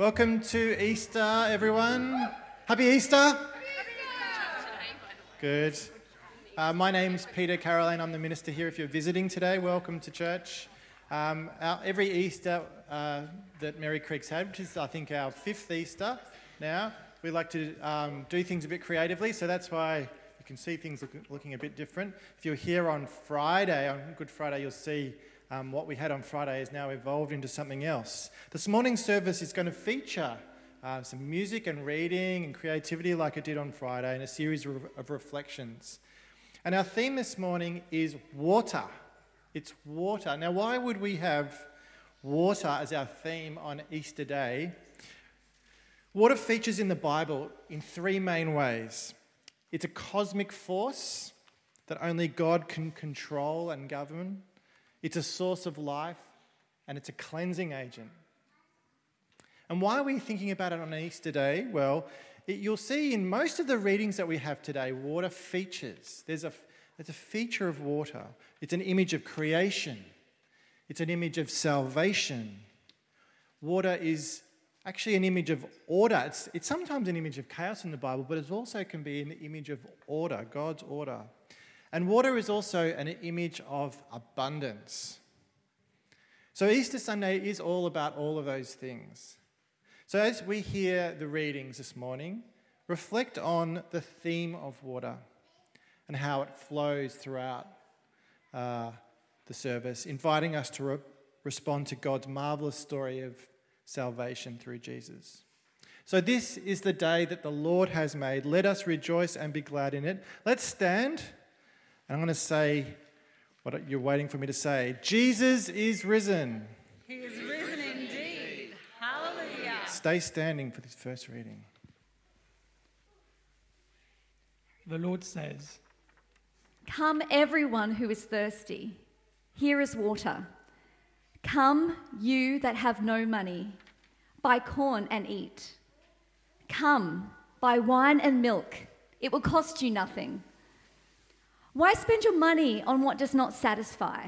Welcome to Easter, everyone. Happy Easter. Good. Uh, my name's Peter Carolane. I'm the minister here. If you're visiting today, welcome to church. Um, our, every Easter uh, that Merri Creek's had, which is, I think, our fifth Easter now, we like to um, do things a bit creatively, so that's why you can see things look, looking a bit different. If you're here on Friday, on Good Friday, you'll see um, what we had on Friday has now evolved into something else. This morning's service is going to feature uh, some music and reading and creativity like it did on Friday, and a series of, of reflections. And our theme this morning is water. It's water. Now, why would we have water as our theme on Easter Day? Water features in the Bible in three main ways it's a cosmic force that only God can control and govern, it's a source of life, and it's a cleansing agent. And why are we thinking about it on Easter Day? Well, it, you'll see in most of the readings that we have today, water features. There's a, there's a feature of water, it's an image of creation, it's an image of salvation. Water is actually an image of order. It's, it's sometimes an image of chaos in the Bible, but it also can be an image of order, God's order. And water is also an image of abundance. So Easter Sunday is all about all of those things. So as we hear the readings this morning, reflect on the theme of water and how it flows throughout uh, the service, inviting us to re- respond to God's marvelous story of salvation through Jesus. So, this is the day that the Lord has made. Let us rejoice and be glad in it. Let's stand. And I'm going to say what you're waiting for me to say Jesus is risen. He is risen indeed. Hallelujah. Stay standing for this first reading. The Lord says, Come, everyone who is thirsty. Here is water. Come, you that have no money, buy corn and eat. Come, buy wine and milk. It will cost you nothing. Why spend your money on what does not satisfy?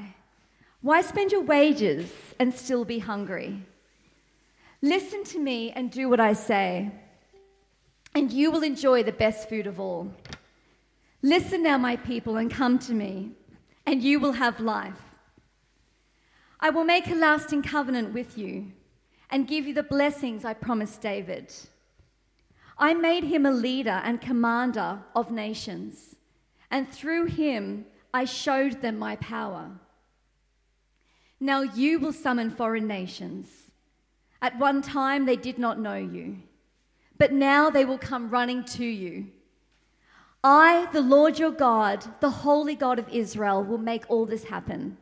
Why spend your wages and still be hungry? Listen to me and do what I say, and you will enjoy the best food of all. Listen now, my people, and come to me, and you will have life. I will make a lasting covenant with you and give you the blessings I promised David. I made him a leader and commander of nations and through him I showed them my power. Now you will summon foreign nations. At one time they did not know you, but now they will come running to you. I, the Lord your God, the Holy God of Israel, will make all this happen.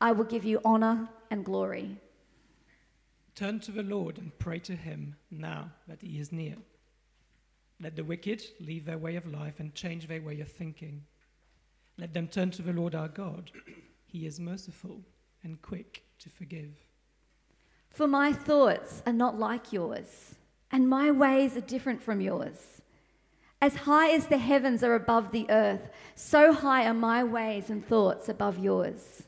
I will give you honor and glory. Turn to the Lord and pray to him now that he is near. Let the wicked leave their way of life and change their way of thinking. Let them turn to the Lord our God. He is merciful and quick to forgive. For my thoughts are not like yours, and my ways are different from yours. As high as the heavens are above the earth, so high are my ways and thoughts above yours.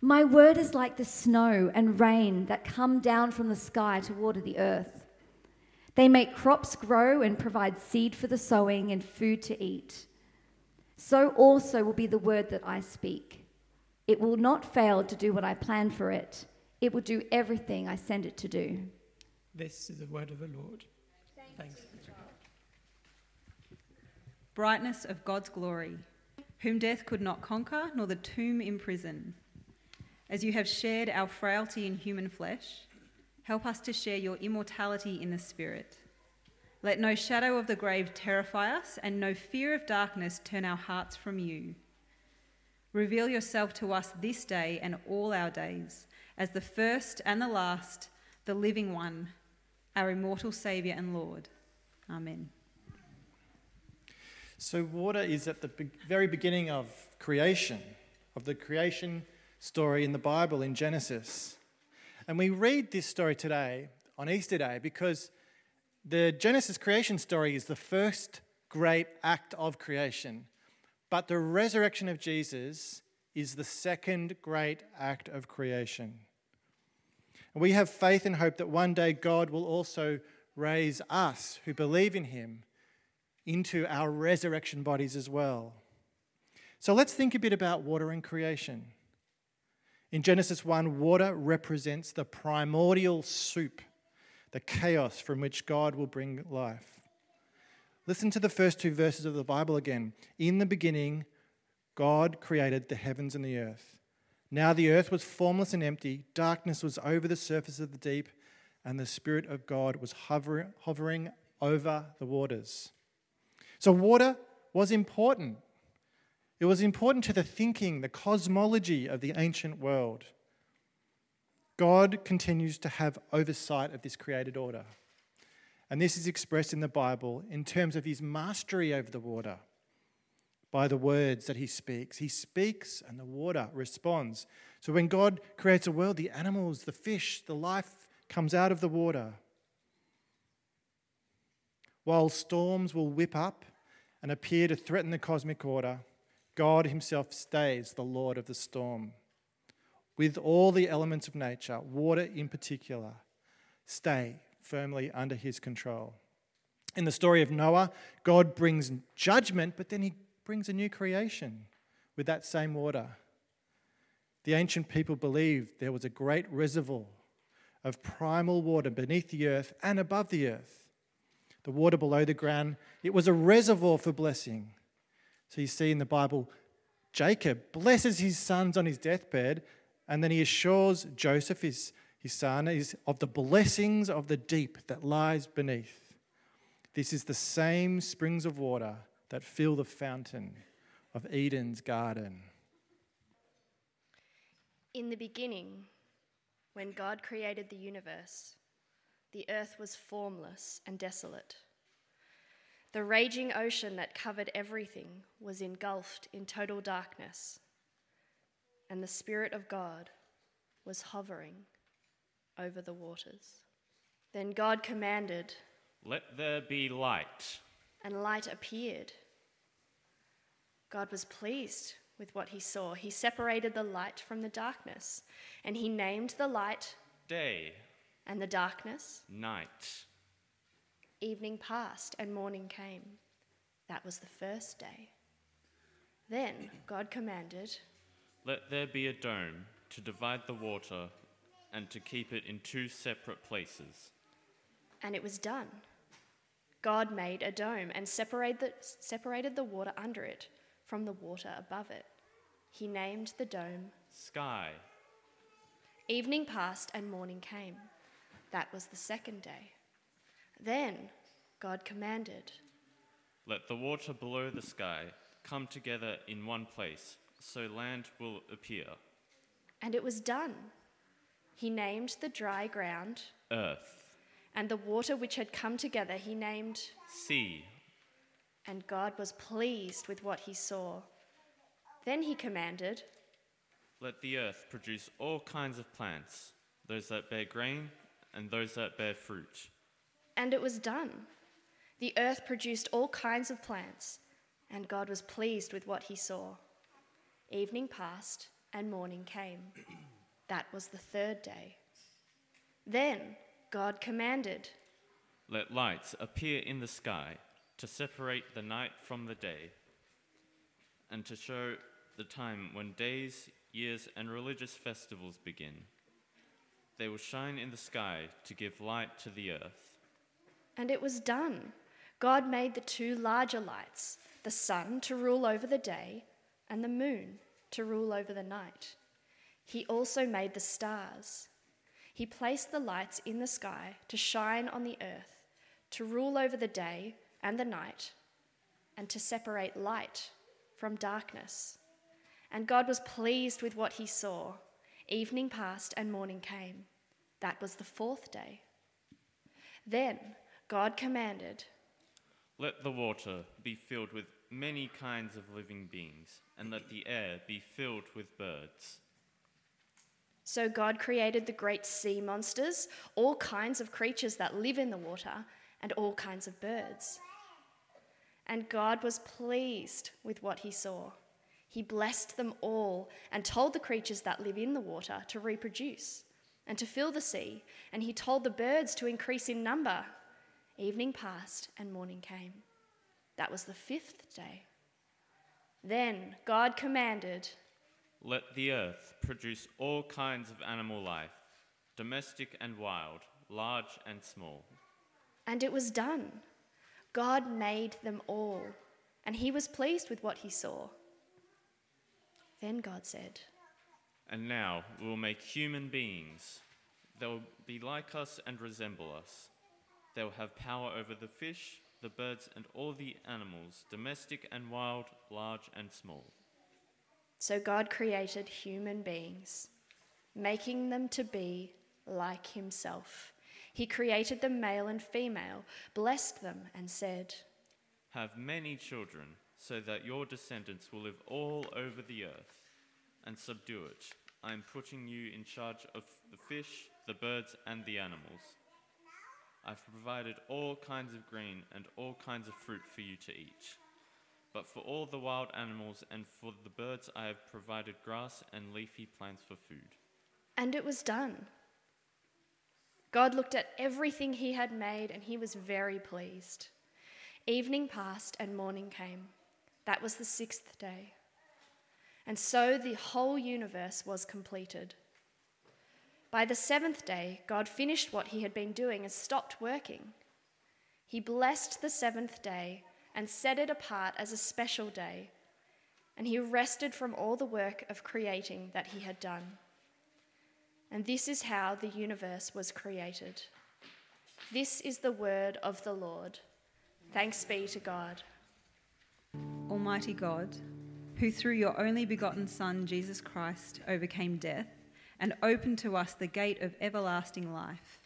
My word is like the snow and rain that come down from the sky to water the earth. They make crops grow and provide seed for the sowing and food to eat. So also will be the word that I speak. It will not fail to do what I plan for it, it will do everything I send it to do. This is the word of the Lord. Thanks. Brightness of God's glory, whom death could not conquer, nor the tomb imprison. As you have shared our frailty in human flesh, Help us to share your immortality in the Spirit. Let no shadow of the grave terrify us, and no fear of darkness turn our hearts from you. Reveal yourself to us this day and all our days, as the first and the last, the living one, our immortal Saviour and Lord. Amen. So, water is at the very beginning of creation, of the creation story in the Bible in Genesis. And we read this story today on Easter Day because the Genesis creation story is the first great act of creation. But the resurrection of Jesus is the second great act of creation. And we have faith and hope that one day God will also raise us who believe in him into our resurrection bodies as well. So let's think a bit about water and creation. In Genesis 1, water represents the primordial soup, the chaos from which God will bring life. Listen to the first two verses of the Bible again. In the beginning, God created the heavens and the earth. Now the earth was formless and empty, darkness was over the surface of the deep, and the Spirit of God was hovering over the waters. So, water was important. It was important to the thinking, the cosmology of the ancient world. God continues to have oversight of this created order. And this is expressed in the Bible in terms of his mastery over the water by the words that he speaks. He speaks and the water responds. So when God creates a world, the animals, the fish, the life comes out of the water. While storms will whip up and appear to threaten the cosmic order, God himself stays the Lord of the storm. With all the elements of nature, water in particular, stay firmly under his control. In the story of Noah, God brings judgment, but then he brings a new creation with that same water. The ancient people believed there was a great reservoir of primal water beneath the earth and above the earth. The water below the ground, it was a reservoir for blessing. So you see in the Bible, Jacob blesses his sons on his deathbed, and then he assures Joseph, his, his son, is of the blessings of the deep that lies beneath. This is the same springs of water that fill the fountain of Eden's garden. In the beginning, when God created the universe, the earth was formless and desolate. The raging ocean that covered everything was engulfed in total darkness, and the Spirit of God was hovering over the waters. Then God commanded, Let there be light and light appeared. God was pleased with what he saw. He separated the light from the darkness, and he named the light day and the darkness night. Evening passed and morning came. That was the first day. Then God commanded, Let there be a dome to divide the water and to keep it in two separate places. And it was done. God made a dome and separated the, separated the water under it from the water above it. He named the dome Sky. Evening passed and morning came. That was the second day. Then God commanded, Let the water below the sky come together in one place, so land will appear. And it was done. He named the dry ground Earth. And the water which had come together he named Sea. And God was pleased with what he saw. Then he commanded, Let the earth produce all kinds of plants, those that bear grain and those that bear fruit. And it was done. The earth produced all kinds of plants, and God was pleased with what he saw. Evening passed, and morning came. That was the third day. Then God commanded, Let lights appear in the sky to separate the night from the day, and to show the time when days, years, and religious festivals begin. They will shine in the sky to give light to the earth. And it was done. God made the two larger lights the sun to rule over the day, and the moon to rule over the night. He also made the stars. He placed the lights in the sky to shine on the earth, to rule over the day and the night, and to separate light from darkness. And God was pleased with what he saw. Evening passed and morning came. That was the fourth day. Then God commanded, Let the water be filled with many kinds of living beings, and let the air be filled with birds. So God created the great sea monsters, all kinds of creatures that live in the water, and all kinds of birds. And God was pleased with what he saw. He blessed them all and told the creatures that live in the water to reproduce and to fill the sea, and he told the birds to increase in number. Evening passed, and morning came. That was the fifth day. Then God commanded, Let the earth produce all kinds of animal life, domestic and wild, large and small. And it was done. God made them all, and he was pleased with what he saw. Then God said, And now we will make human beings. They will be like us and resemble us. They will have power over the fish, the birds, and all the animals, domestic and wild, large and small. So God created human beings, making them to be like himself. He created them male and female, blessed them, and said, Have many children, so that your descendants will live all over the earth and subdue it. I am putting you in charge of the fish, the birds, and the animals. I've provided all kinds of grain and all kinds of fruit for you to eat. But for all the wild animals and for the birds, I have provided grass and leafy plants for food. And it was done. God looked at everything he had made, and he was very pleased. Evening passed, and morning came. That was the sixth day. And so the whole universe was completed. By the seventh day, God finished what he had been doing and stopped working. He blessed the seventh day and set it apart as a special day, and he rested from all the work of creating that he had done. And this is how the universe was created. This is the word of the Lord. Thanks be to God. Almighty God, who through your only begotten Son, Jesus Christ, overcame death and open to us the gate of everlasting life,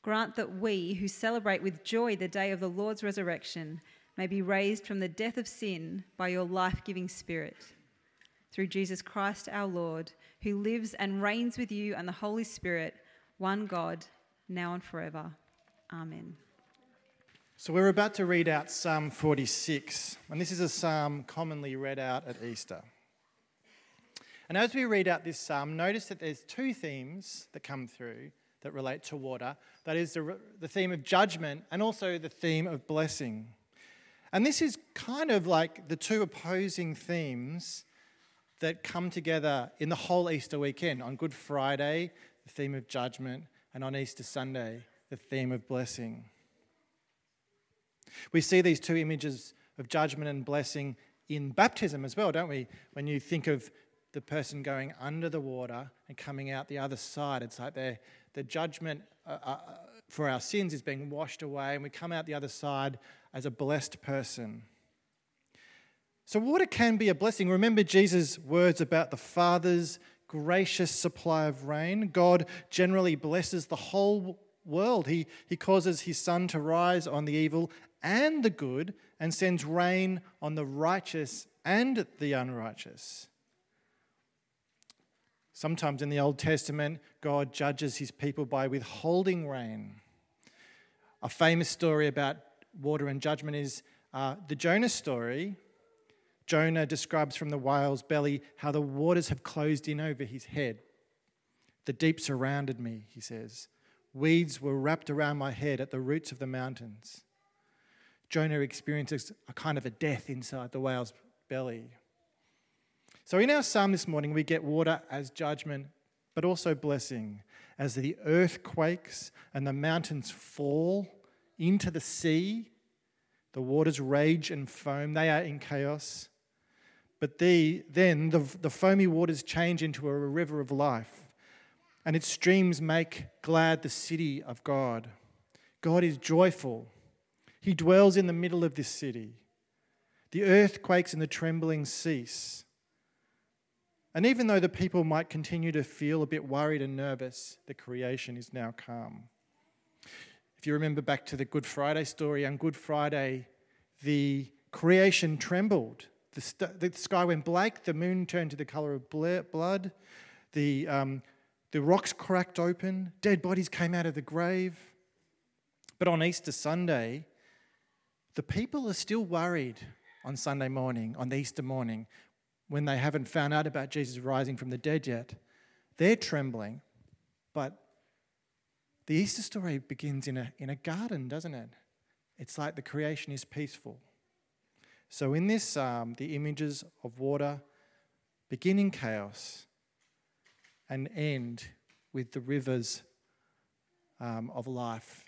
grant that we, who celebrate with joy the day of the Lord's resurrection, may be raised from the death of sin by your life giving Spirit. Through Jesus Christ our Lord, who lives and reigns with you and the Holy Spirit, one God, now and forever. Amen. So we're about to read out Psalm 46, and this is a psalm commonly read out at Easter. And as we read out this psalm, notice that there's two themes that come through that relate to water. That is the, the theme of judgment and also the theme of blessing. And this is kind of like the two opposing themes that come together in the whole Easter weekend. On Good Friday, the theme of judgment, and on Easter Sunday, the theme of blessing. We see these two images of judgment and blessing in baptism as well, don't we? When you think of the person going under the water and coming out the other side, it's like the judgment uh, uh, for our sins is being washed away, and we come out the other side as a blessed person. So, water can be a blessing. Remember Jesus' words about the Father's gracious supply of rain. God generally blesses the whole world. He, he causes his sun to rise on the evil and the good and sends rain on the righteous and the unrighteous. Sometimes in the Old Testament, God judges his people by withholding rain. A famous story about water and judgment is uh, the Jonah story. Jonah describes from the whale's belly how the waters have closed in over his head. The deep surrounded me, he says. Weeds were wrapped around my head at the roots of the mountains. Jonah experiences a kind of a death inside the whale's belly. So, in our psalm this morning, we get water as judgment, but also blessing. As the earth quakes and the mountains fall into the sea, the waters rage and foam, they are in chaos. But the, then the, the foamy waters change into a river of life, and its streams make glad the city of God. God is joyful he dwells in the middle of this city. The earthquakes and the trembling cease. And even though the people might continue to feel a bit worried and nervous, the creation is now calm. If you remember back to the Good Friday story, on Good Friday, the creation trembled. The, st- the sky went black, the moon turned to the color of blood, the, um, the rocks cracked open, dead bodies came out of the grave. But on Easter Sunday, the people are still worried on Sunday morning, on the Easter morning, when they haven't found out about Jesus rising from the dead yet. They're trembling. But the Easter story begins in a, in a garden, doesn't it? It's like the creation is peaceful. So, in this psalm, the images of water begin in chaos and end with the rivers um, of life.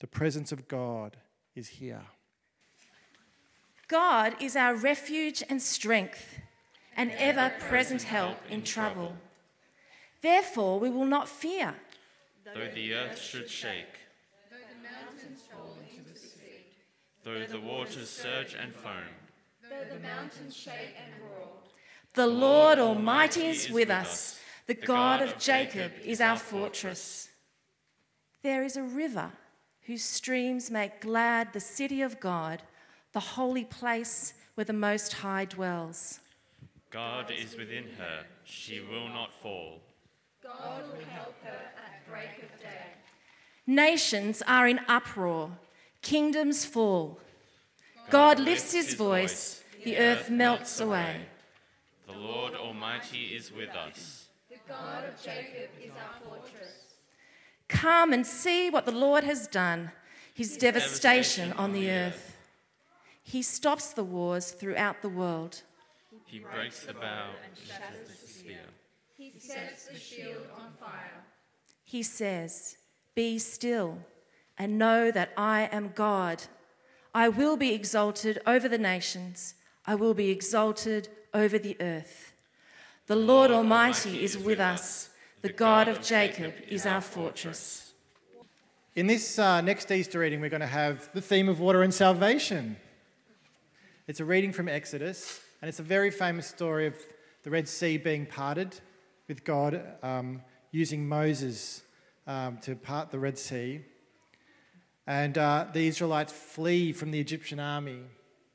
The presence of God is here. God is our refuge and strength, an ever present help in trouble. Therefore, we will not fear. Though the earth should shake, though the mountains fall into the sea, though the waters surge and foam, though the mountains shake and roar. The Lord Almighty is with us. The God of Jacob is our fortress. There is a river whose streams make glad the city of God, the holy place where the Most High dwells. God is within her, she will not fall. God will help her at break of day. Nations are in uproar, kingdoms fall. God lifts his voice, the earth melts away. The Lord Almighty is with us. The God of Jacob is our fortress. Come and see what the Lord has done, his devastation on the earth. He stops the wars throughout the world. He breaks the bow and shatters the spear. He sets the shield on fire. He says, Be still and know that I am God. I will be exalted over the nations, I will be exalted over the earth. The Lord Almighty is with us, the God of Jacob is our fortress. In this uh, next Easter reading, we're going to have the theme of water and salvation. It's a reading from Exodus, and it's a very famous story of the Red Sea being parted with God um, using Moses um, to part the Red Sea. And uh, the Israelites flee from the Egyptian army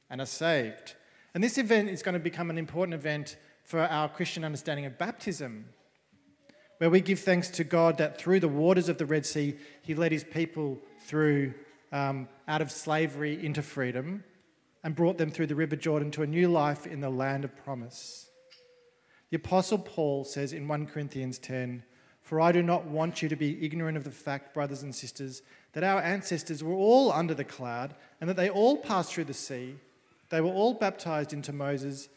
and are saved. And this event is going to become an important event for our Christian understanding of baptism where we give thanks to God that through the waters of the Red Sea, He led His people through um, out of slavery into freedom and brought them through the River Jordan to a new life in the land of promise. The Apostle Paul says in 1 Corinthians 10 For I do not want you to be ignorant of the fact, brothers and sisters, that our ancestors were all under the cloud and that they all passed through the sea. They were all baptized into Moses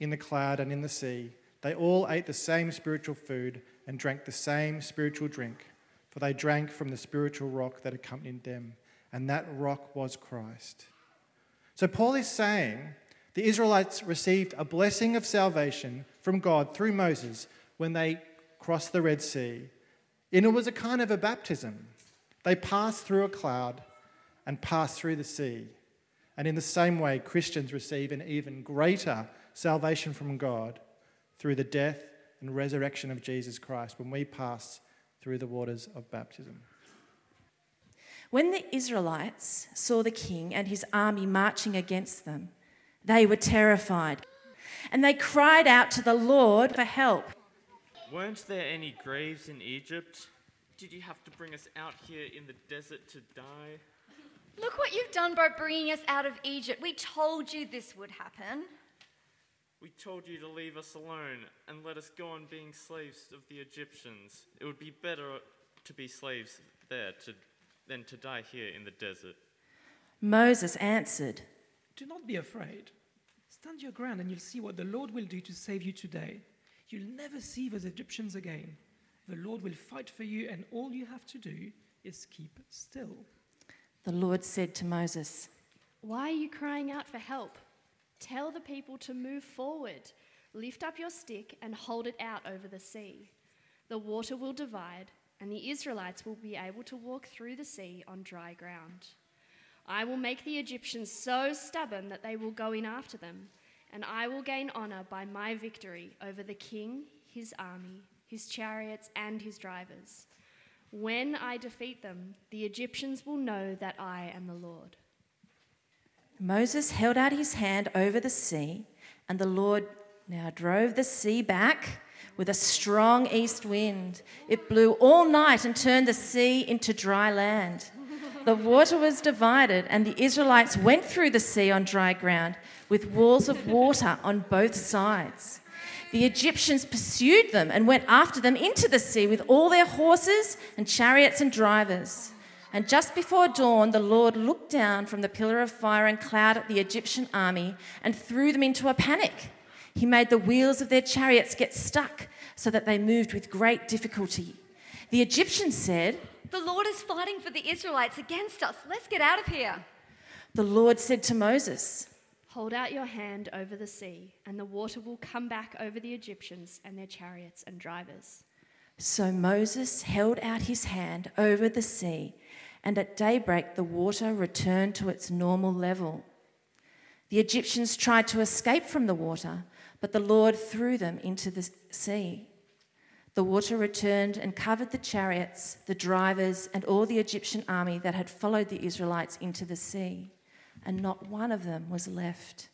in the cloud and in the sea. They all ate the same spiritual food and drank the same spiritual drink, for they drank from the spiritual rock that accompanied them, and that rock was Christ. So Paul is saying the Israelites received a blessing of salvation from God through Moses when they crossed the Red Sea. And it was a kind of a baptism. They passed through a cloud and passed through the sea. And in the same way, Christians receive an even greater salvation from God through the death and resurrection of Jesus Christ when we pass through the waters of baptism. When the Israelites saw the king and his army marching against them, they were terrified. And they cried out to the Lord for help. Weren't there any graves in Egypt? Did you have to bring us out here in the desert to die? Look what you've done by bringing us out of Egypt. We told you this would happen. We told you to leave us alone and let us go on being slaves of the Egyptians. It would be better to be slaves there to, than to die here in the desert. Moses answered, Do not be afraid. Stand your ground and you'll see what the Lord will do to save you today. You'll never see those Egyptians again. The Lord will fight for you, and all you have to do is keep still. The Lord said to Moses, Why are you crying out for help? Tell the people to move forward. Lift up your stick and hold it out over the sea. The water will divide, and the Israelites will be able to walk through the sea on dry ground. I will make the Egyptians so stubborn that they will go in after them, and I will gain honor by my victory over the king, his army, his chariots, and his drivers. When I defeat them, the Egyptians will know that I am the Lord. Moses held out his hand over the sea, and the Lord now drove the sea back with a strong east wind. It blew all night and turned the sea into dry land. The water was divided, and the Israelites went through the sea on dry ground with walls of water on both sides. The Egyptians pursued them and went after them into the sea with all their horses and chariots and drivers. And just before dawn, the Lord looked down from the pillar of fire and cloud at the Egyptian army and threw them into a panic. He made the wheels of their chariots get stuck so that they moved with great difficulty. The Egyptians said, The Lord is fighting for the Israelites against us. Let's get out of here. The Lord said to Moses, Hold out your hand over the sea, and the water will come back over the Egyptians and their chariots and drivers. So Moses held out his hand over the sea, and at daybreak the water returned to its normal level. The Egyptians tried to escape from the water, but the Lord threw them into the sea. The water returned and covered the chariots, the drivers, and all the Egyptian army that had followed the Israelites into the sea, and not one of them was left.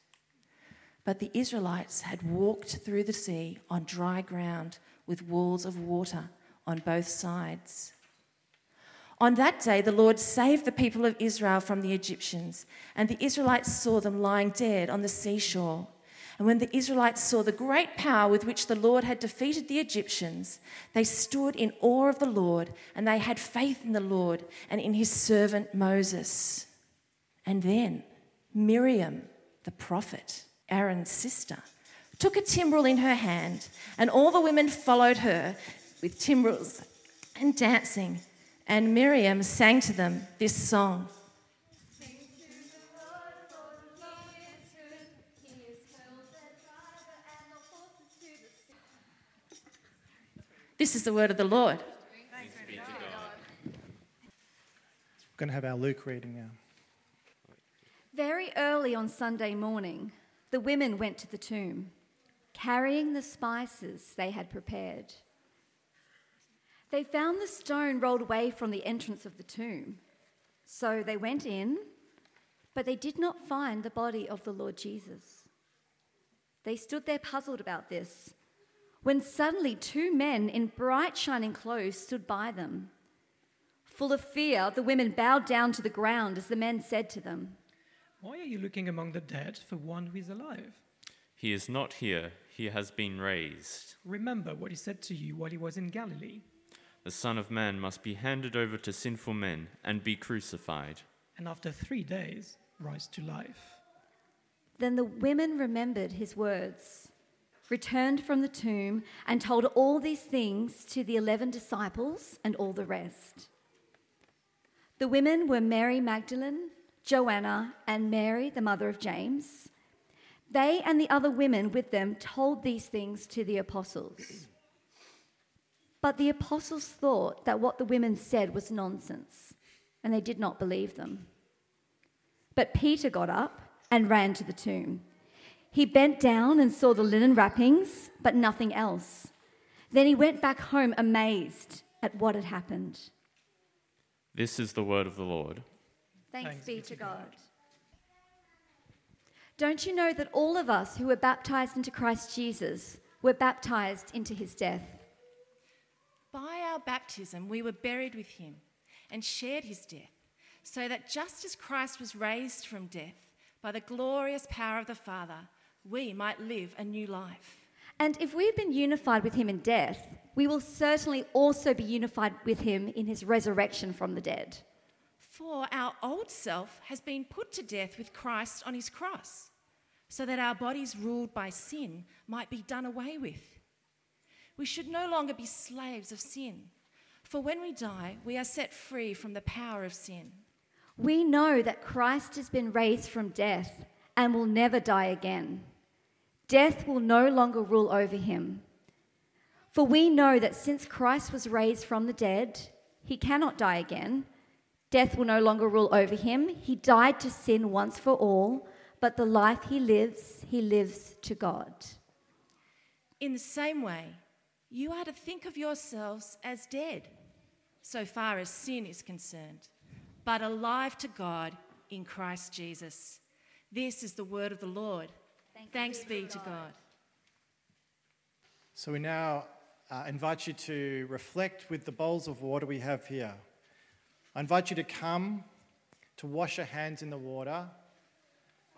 But the Israelites had walked through the sea on dry ground with walls of water on both sides. On that day, the Lord saved the people of Israel from the Egyptians, and the Israelites saw them lying dead on the seashore. And when the Israelites saw the great power with which the Lord had defeated the Egyptians, they stood in awe of the Lord, and they had faith in the Lord and in his servant Moses. And then Miriam, the prophet, Aaron's sister, took a timbrel in her hand, and all the women followed her with timbrels and dancing. And Miriam sang to them this song. This is the word of the Lord. We're going to have our Luke reading now. Very early on Sunday morning, the women went to the tomb, carrying the spices they had prepared. They found the stone rolled away from the entrance of the tomb. So they went in, but they did not find the body of the Lord Jesus. They stood there puzzled about this, when suddenly two men in bright shining clothes stood by them. Full of fear, the women bowed down to the ground as the men said to them, Why are you looking among the dead for one who is alive? He is not here, he has been raised. Remember what he said to you while he was in Galilee. The Son of Man must be handed over to sinful men and be crucified. and after three days rise to life. Then the women remembered his words, returned from the tomb, and told all these things to the eleven disciples and all the rest. The women were Mary Magdalene, Joanna, and Mary, the mother of James. They and the other women with them told these things to the apostles. But the apostles thought that what the women said was nonsense, and they did not believe them. But Peter got up and ran to the tomb. He bent down and saw the linen wrappings, but nothing else. Then he went back home amazed at what had happened. This is the word of the Lord. Thanks, Thanks be be to to God. Don't you know that all of us who were baptized into Christ Jesus were baptized into his death? By our baptism, we were buried with him and shared his death, so that just as Christ was raised from death by the glorious power of the Father, we might live a new life. And if we've been unified with him in death, we will certainly also be unified with him in his resurrection from the dead. For our old self has been put to death with Christ on his cross, so that our bodies ruled by sin might be done away with. We should no longer be slaves of sin, for when we die, we are set free from the power of sin. We know that Christ has been raised from death and will never die again. Death will no longer rule over him. For we know that since Christ was raised from the dead, he cannot die again. Death will no longer rule over him. He died to sin once for all, but the life he lives, he lives to God. In the same way, you are to think of yourselves as dead, so far as sin is concerned, but alive to God in Christ Jesus. This is the word of the Lord. Thanks, be to God. So we now uh, invite you to reflect with the bowls of water we have here. I invite you to come to wash your hands in the water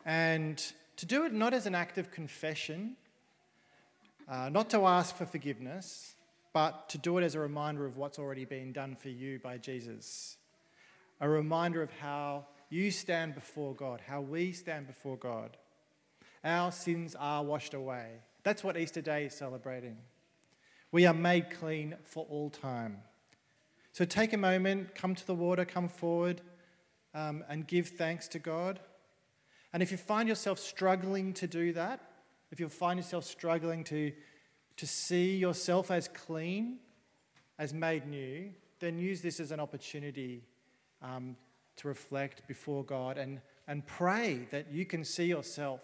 and to do it not as an act of confession, uh, not to ask for forgiveness, but to do it as a reminder of what's already been done for you by Jesus. A reminder of how you stand before God, how we stand before God. Our sins are washed away. That's what Easter Day is celebrating. We are made clean for all time. So take a moment, come to the water, come forward, um, and give thanks to God. And if you find yourself struggling to do that, if you find yourself struggling to, to see yourself as clean, as made new, then use this as an opportunity um, to reflect before God and, and pray that you can see yourself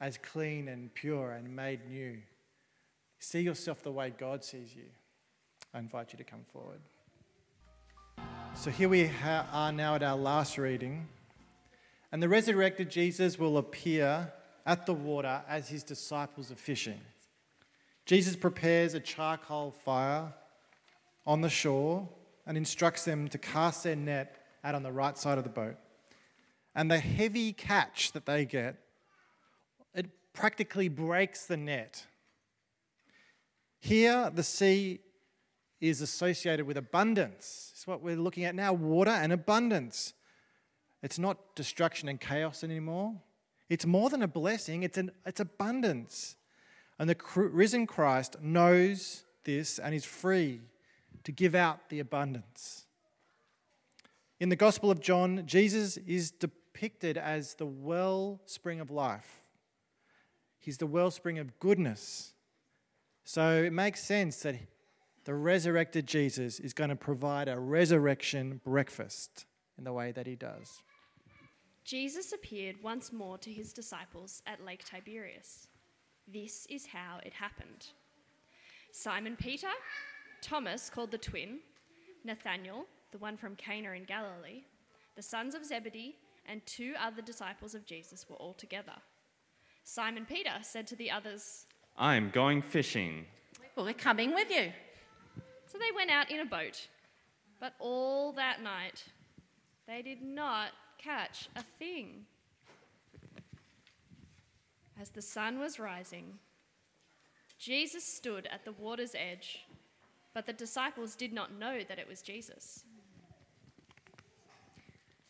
as clean and pure and made new. See yourself the way God sees you. I invite you to come forward. So here we ha- are now at our last reading. And the resurrected Jesus will appear at the water as his disciples are fishing. Jesus prepares a charcoal fire on the shore and instructs them to cast their net out on the right side of the boat. And the heavy catch that they get, it practically breaks the net. Here, the sea is associated with abundance. It's what we're looking at now water and abundance. It's not destruction and chaos anymore. It's more than a blessing, it's, an, it's abundance. And the risen Christ knows this and is free to give out the abundance. In the Gospel of John, Jesus is depicted as the wellspring of life. He's the wellspring of goodness. So it makes sense that the resurrected Jesus is going to provide a resurrection breakfast in the way that he does. Jesus appeared once more to his disciples at Lake Tiberias. This is how it happened Simon Peter, Thomas, called the twin, Nathanael, the one from Cana in Galilee, the sons of Zebedee, and two other disciples of Jesus were all together. Simon Peter said to the others, I'm going fishing. Well, we're coming with you. So they went out in a boat. But all that night, they did not catch a thing. As the sun was rising, Jesus stood at the water's edge, but the disciples did not know that it was Jesus.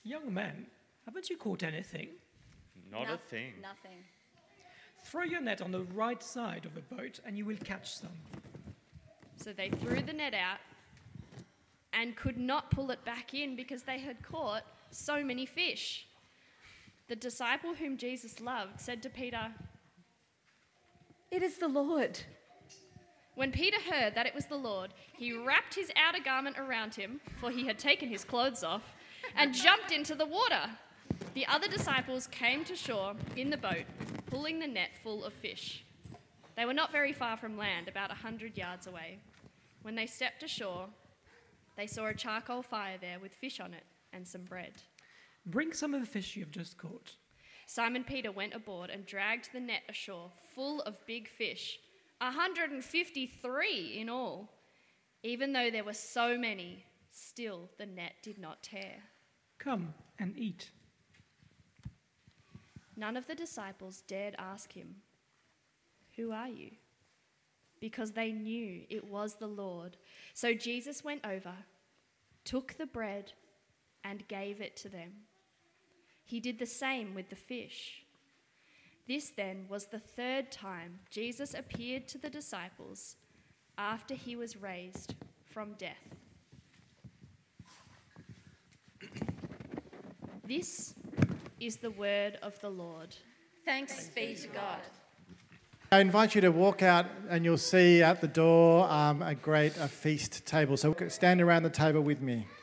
Young man, haven't you caught anything? Not No- a thing. Nothing. Throw your net on the right side of the boat and you will catch some. So they threw the net out and could not pull it back in because they had caught so many fish. The disciple whom Jesus loved said to Peter, It is the Lord. When Peter heard that it was the Lord, he wrapped his outer garment around him, for he had taken his clothes off, and jumped into the water. The other disciples came to shore in the boat, pulling the net full of fish. They were not very far from land, about a hundred yards away. When they stepped ashore, they saw a charcoal fire there with fish on it and some bread. Bring some of the fish you have just caught. Simon Peter went aboard and dragged the net ashore full of big fish, 153 in all. Even though there were so many, still the net did not tear. Come and eat. None of the disciples dared ask him, Who are you? Because they knew it was the Lord. So Jesus went over, took the bread, and gave it to them. He did the same with the fish. This then was the third time Jesus appeared to the disciples after he was raised from death. This is the word of the Lord. Thanks be to God. I invite you to walk out and you'll see at the door um, a great a feast table. So stand around the table with me.